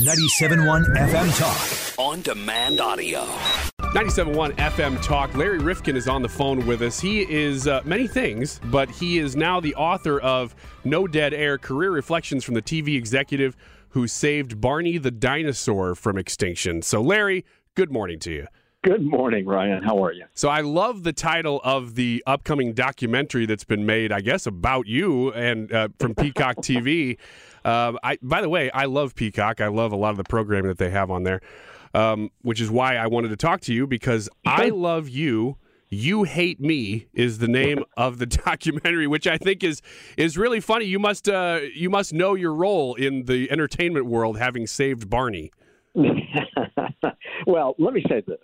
97.1 FM Talk. On demand audio. 97.1 FM Talk. Larry Rifkin is on the phone with us. He is uh, many things, but he is now the author of No Dead Air Career Reflections from the TV Executive Who Saved Barney the Dinosaur from Extinction. So, Larry, good morning to you. Good morning, Ryan. How are you? So I love the title of the upcoming documentary that's been made, I guess, about you and uh, from Peacock TV. Uh, I, by the way, I love Peacock. I love a lot of the programming that they have on there, um, which is why I wanted to talk to you because I love you. You hate me is the name of the documentary, which I think is is really funny. You must uh, you must know your role in the entertainment world, having saved Barney. well, let me say this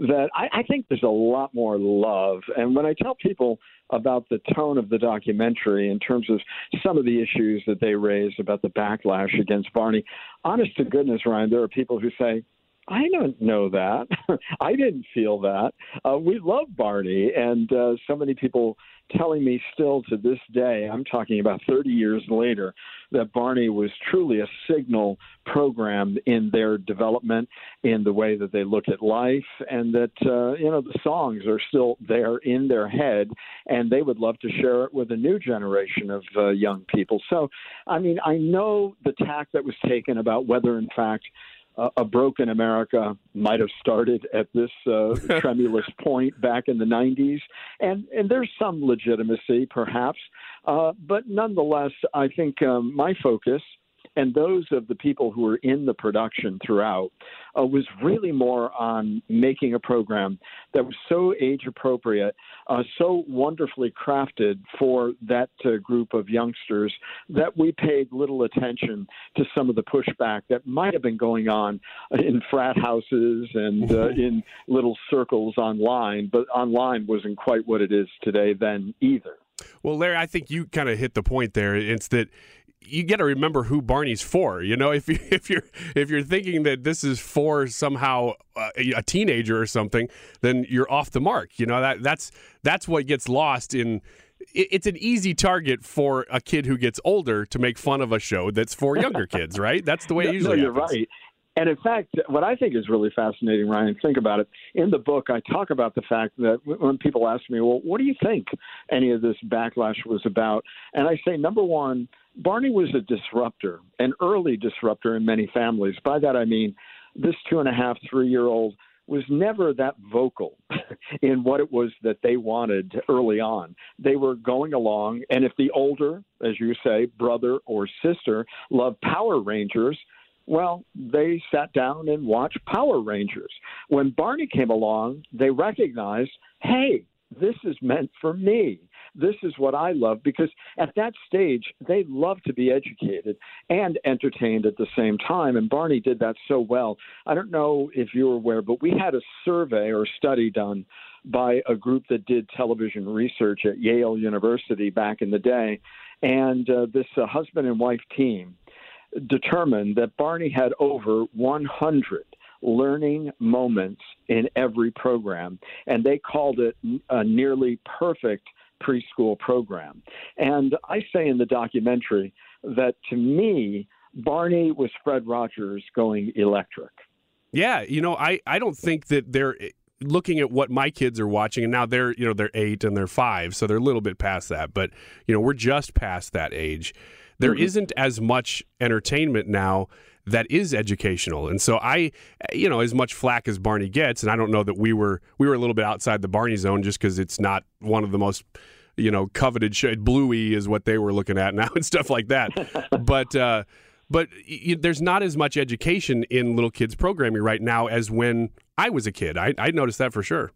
that I, I think there's a lot more love. And when I tell people about the tone of the documentary in terms of some of the issues that they raise about the backlash against Barney, honest to goodness, Ryan, there are people who say, I don't know that. I didn't feel that. Uh, we love Barney, and uh, so many people telling me still to this day, I'm talking about 30 years later, that Barney was truly a signal program in their development, in the way that they look at life, and that, uh, you know, the songs are still there in their head, and they would love to share it with a new generation of uh, young people. So, I mean, I know the tack that was taken about whether, in fact, a broken America might have started at this uh, tremulous point back in the 90s, and and there's some legitimacy, perhaps, uh, but nonetheless, I think um, my focus and those of the people who were in the production throughout uh, was really more on making a program that was so age appropriate, uh, so wonderfully crafted for that uh, group of youngsters that we paid little attention to some of the pushback that might have been going on in frat houses and uh, in little circles online, but online wasn't quite what it is today then either. Well, Larry, I think you kind of hit the point there. It's that you got to remember who Barney's for. You know, if you if you're if you're thinking that this is for somehow uh, a teenager or something, then you're off the mark. You know that that's that's what gets lost in. It's an easy target for a kid who gets older to make fun of a show that's for younger kids, right? That's the way it usually no, you're happens. right. And in fact, what I think is really fascinating, Ryan, think about it. In the book, I talk about the fact that when people ask me, well, what do you think any of this backlash was about? And I say, number one, Barney was a disruptor, an early disruptor in many families. By that I mean this two and a half, three year old was never that vocal in what it was that they wanted early on. They were going along, and if the older, as you say, brother or sister loved Power Rangers, well, they sat down and watched Power Rangers. When Barney came along, they recognized, hey, this is meant for me. This is what I love because at that stage, they love to be educated and entertained at the same time. And Barney did that so well. I don't know if you're aware, but we had a survey or study done by a group that did television research at Yale University back in the day. And uh, this uh, husband and wife team determined that Barney had over 100 learning moments in every program, and they called it a nearly perfect preschool program. And I say in the documentary that to me, Barney was Fred Rogers going electric. Yeah, you know, I, I don't think that they're looking at what my kids are watching and now they're you know they're eight and they're five so they're a little bit past that but you know we're just past that age There Mhm. not as much entertainment now that is educational. And so I, you know, as much flack as Barney gets, and I don't know that we were we were a little bit outside the Barney zone just because it's not one of the most you know coveted shade. Bluey is what they were looking at now and stuff like that. but uh, but y- there's not as much education in little kids programming right now as when I was a kid. I, I noticed that for sure.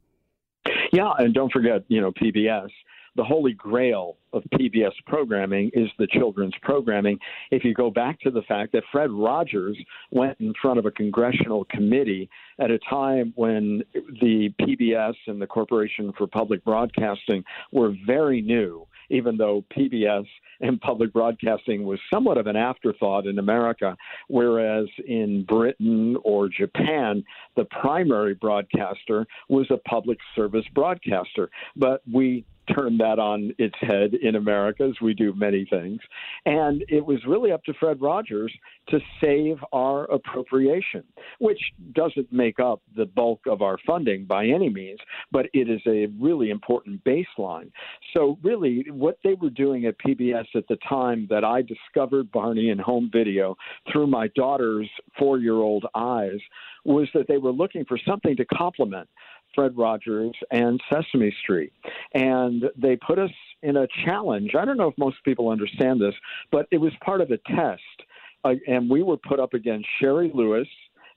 Yeah, and don't forget, you know, PBS. The holy grail of PBS programming is the children's programming. If you go back to the fact that Fred Rogers went in front of a congressional committee at a time when the PBS and the Corporation for Public Broadcasting were very new, even though PBS and public broadcasting was somewhat of an afterthought in America, whereas in Britain or Japan, the primary broadcaster was a public service broadcaster. But we turned that on its head in America, as we do many things. And it was really up to Fred Rogers to save our appropriation, which doesn't make up the bulk of our funding by any means, but it is a really important baseline. So, really, what they were doing at PBS at the time that I discovered Barney in home video through my daughter's four year old eyes was that they were looking for something to complement Fred Rogers and Sesame Street. And they put us in a challenge. I don't know if most people understand this, but it was part of a test. Uh, and we were put up against Shari Lewis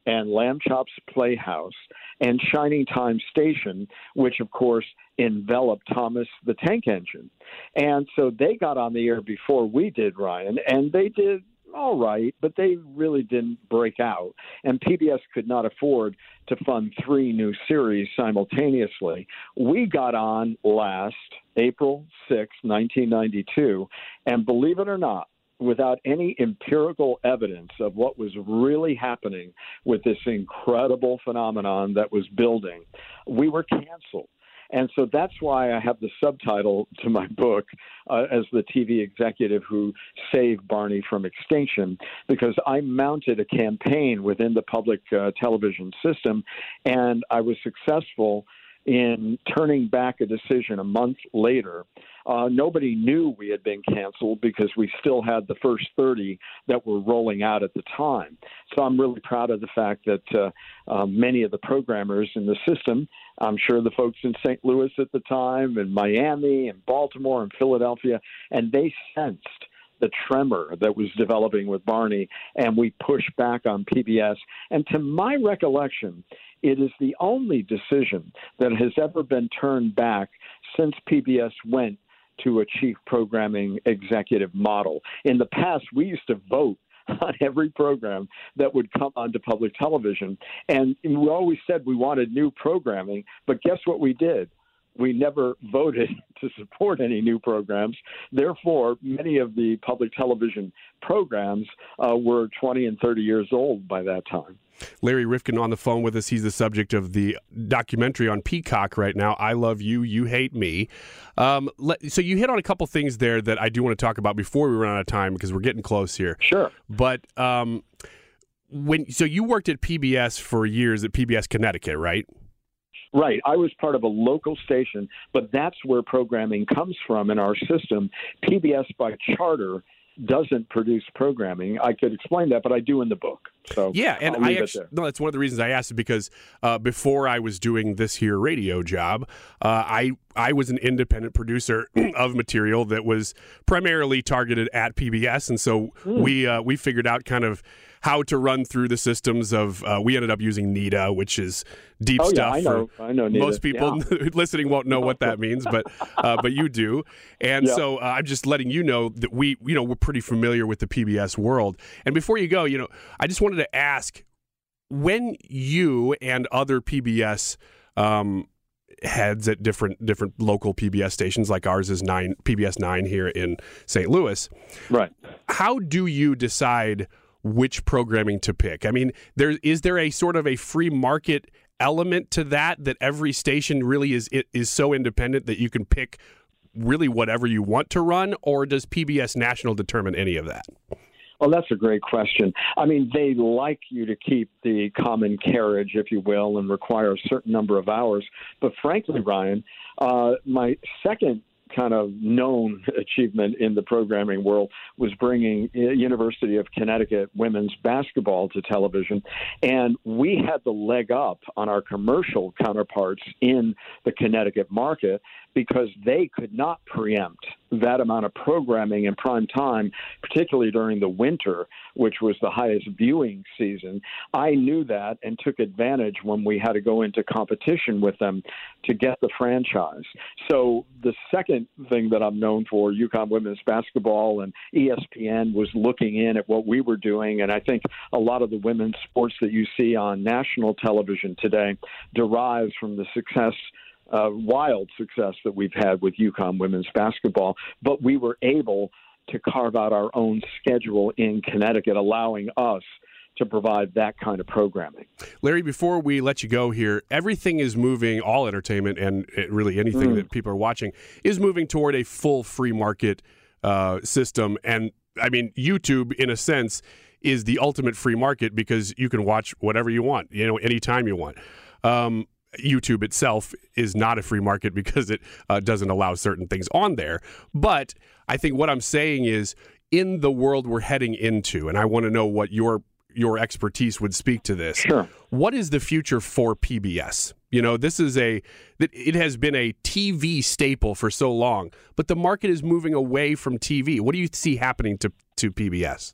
and Lamb Chops Playhouse and Shining Time Station, which of course enveloped Thomas the Tank Engine. And so they got on the air before we did, Ryan, and they did all right, but they really didn't break out. And PBS could not afford to fund three new series simultaneously. We got on last April 6, 1992, and believe it or not, without any empirical evidence of what was really happening with this incredible phenomenon that was building, we were canceled. And so that's why I have the subtitle to my book uh, as the TV executive who saved Barney from extinction, because I mounted a campaign within the public uh, television system, and I was successful in turning back a decision a month later. Uh, nobody knew we had been canceled because we still had the first 30 that were rolling out at the time. So I'm really proud of the fact that uh, uh, many of the programmers in the system, I'm sure the folks in St. Louis at the time, and Miami, and Baltimore, and Philadelphia, and they sensed the tremor that was developing with Barney, and we pushed back on PBS. And to my recollection, it is the only decision that has ever been turned back since PBS went to a chief programming executive model. In the past, we used to vote on every program that would come onto public television. And we always said we wanted new programming, but guess what we did? We never voted to support any new programs. Therefore, many of the public television programs uh, were 20 and 30 years old by that time. Larry Rifkin on the phone with us. He's the subject of the documentary on Peacock right now. I love you, you hate me. Um, let, so you hit on a couple things there that I do want to talk about before we run out of time because we're getting close here. Sure. But um, when so you worked at PBS for years at PBS Connecticut, right? Right. I was part of a local station, but that's where programming comes from in our system. PBS by charter doesn't produce programming. I could explain that, but I do in the book. So yeah, and it actually, no, that's one of the reasons I asked because uh, before I was doing this here radio job, uh, I I was an independent producer of material that was primarily targeted at PBS, and so Hmm. we uh, we figured out kind of how to run through the systems of. Uh, we ended up using NETA, which is deep Oh, yeah, stuff. I know. For I know NETA, Most people listening won't know what that means, but uh, but you do, and Yeah. so uh, I'm just letting you know that we you know we're pretty familiar with the PBS world. And before you go, you know, I just wanted to ask when you and other PBS um, heads at different different local PBS stations, like ours is nine PBS nine here in St. Louis, Right. how do you decide which programming to pick? I mean, there is there a sort of a free market element to that that every station really is is so independent that you can pick really whatever you want to run, or does PBS National determine any of that? Well, that's a great question. I mean, they like you to keep the common carriage, if you will, and require a certain number of hours. But frankly, Ryan, uh, my second kind of known achievement in the programming world was bringing uh, University of Connecticut women's basketball to television, and we had the leg up on our commercial counterparts in the Connecticut market because they could not preempt that amount of programming in prime time, particularly during the winter, which was the highest viewing season. I knew that and took advantage when we had to go into competition with them to get the franchise. So the second thing that I'm known for, UConn women's basketball and ESPN was looking in at what we were doing, and I think a lot of the women's sports that you see on national television today derives from the success uh, wild success that we've had with UConn women's basketball, but we were able to carve out our own schedule in Connecticut, allowing us to provide that kind of programming. Larry, before we let you go here, everything is moving, all entertainment and uh, really anything mm. that people are watching is moving toward a full free market uh, system. And I mean, YouTube, in a sense, is the ultimate free market because you can watch whatever you want, you know, anytime you want. Um, YouTube itself is not a free market because it uh, doesn't allow certain things on there. But I think what I'm saying is in the world we're heading into, and I want to know what your your expertise would speak to this. Sure. What is the future for PBS? You know, this is a it has been a TV staple for so long, but the market is moving away from TV. What do you see happening to to PBS?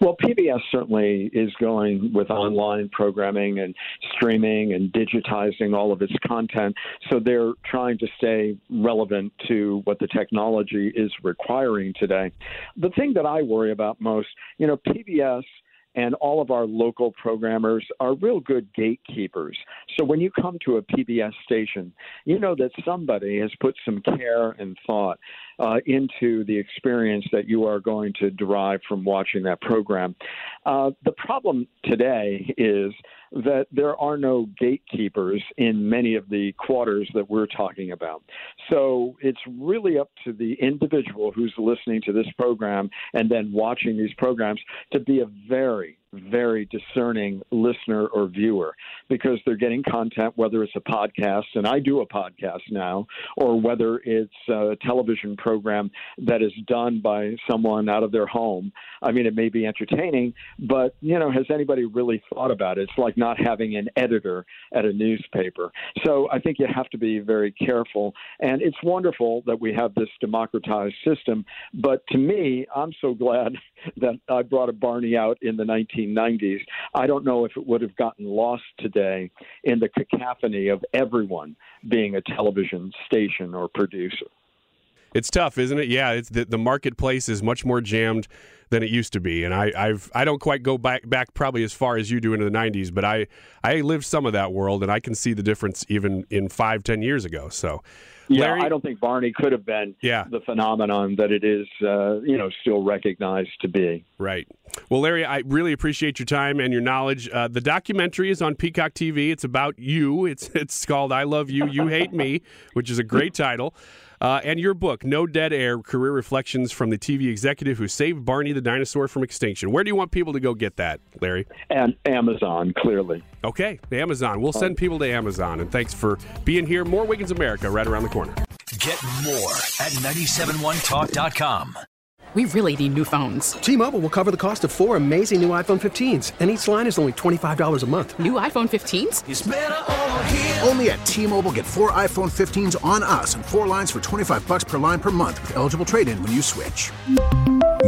Well, PBS certainly is going with online programming and streaming and digitizing all of its content. So they're trying to stay relevant to what the technology is requiring today. The thing that I worry about most, you know, PBS and all of our local programmers are real good gatekeepers. So when you come to a PBS station, you know that somebody has put some care and thought uh, into the experience that you are going to derive from watching that program. Uh, the problem today is that there are no gatekeepers in many of the quarters that we're talking about. So it's really up to the individual who's listening to this program and then watching these programs to be a very very discerning listener or viewer because they're getting content, whether it's a podcast, and I do a podcast now, or whether it's a television program that is done by someone out of their home. I mean, it may be entertaining, but, you know, has anybody really thought about it? It's like not having an editor at a newspaper. So I think you have to be very careful. And it's wonderful that we have this democratized system. But to me, I'm so glad that I brought a Barney out in the 1990s. I don't know if it would have gotten lost today in the cacophony of everyone being a television station or producer. It's tough, isn't it? Yeah, it's the, the marketplace is much more jammed than it used to be, and I I've I don't quite go back back probably as far as you do into the '90s, but I I lived some of that world, and I can see the difference even in five ten years ago. So yeah, Larry, I don't think Barney could have been yeah. the phenomenon that it is, uh, you know, still recognized to be. Right. Well, Larry, I really appreciate your time and your knowledge. Uh, the documentary is on Peacock TV. It's about you. It's it's called "I Love You, You Hate Me," which is a great title. Uh, and your book, No Dead Air Career Reflections from the TV Executive Who Saved Barney the Dinosaur from Extinction. Where do you want people to go get that, Larry? And Amazon, clearly. Okay, Amazon. We'll send people to Amazon. And thanks for being here. More Wiggins America right around the corner. Get more at 971talk.com. We really need new phones. T Mobile will cover the cost of four amazing new iPhone 15s, and each line is only $25 a month. New iPhone 15s? Only at T Mobile get four iPhone 15s on us and four lines for 25 bucks per line per month with eligible trade in when you switch.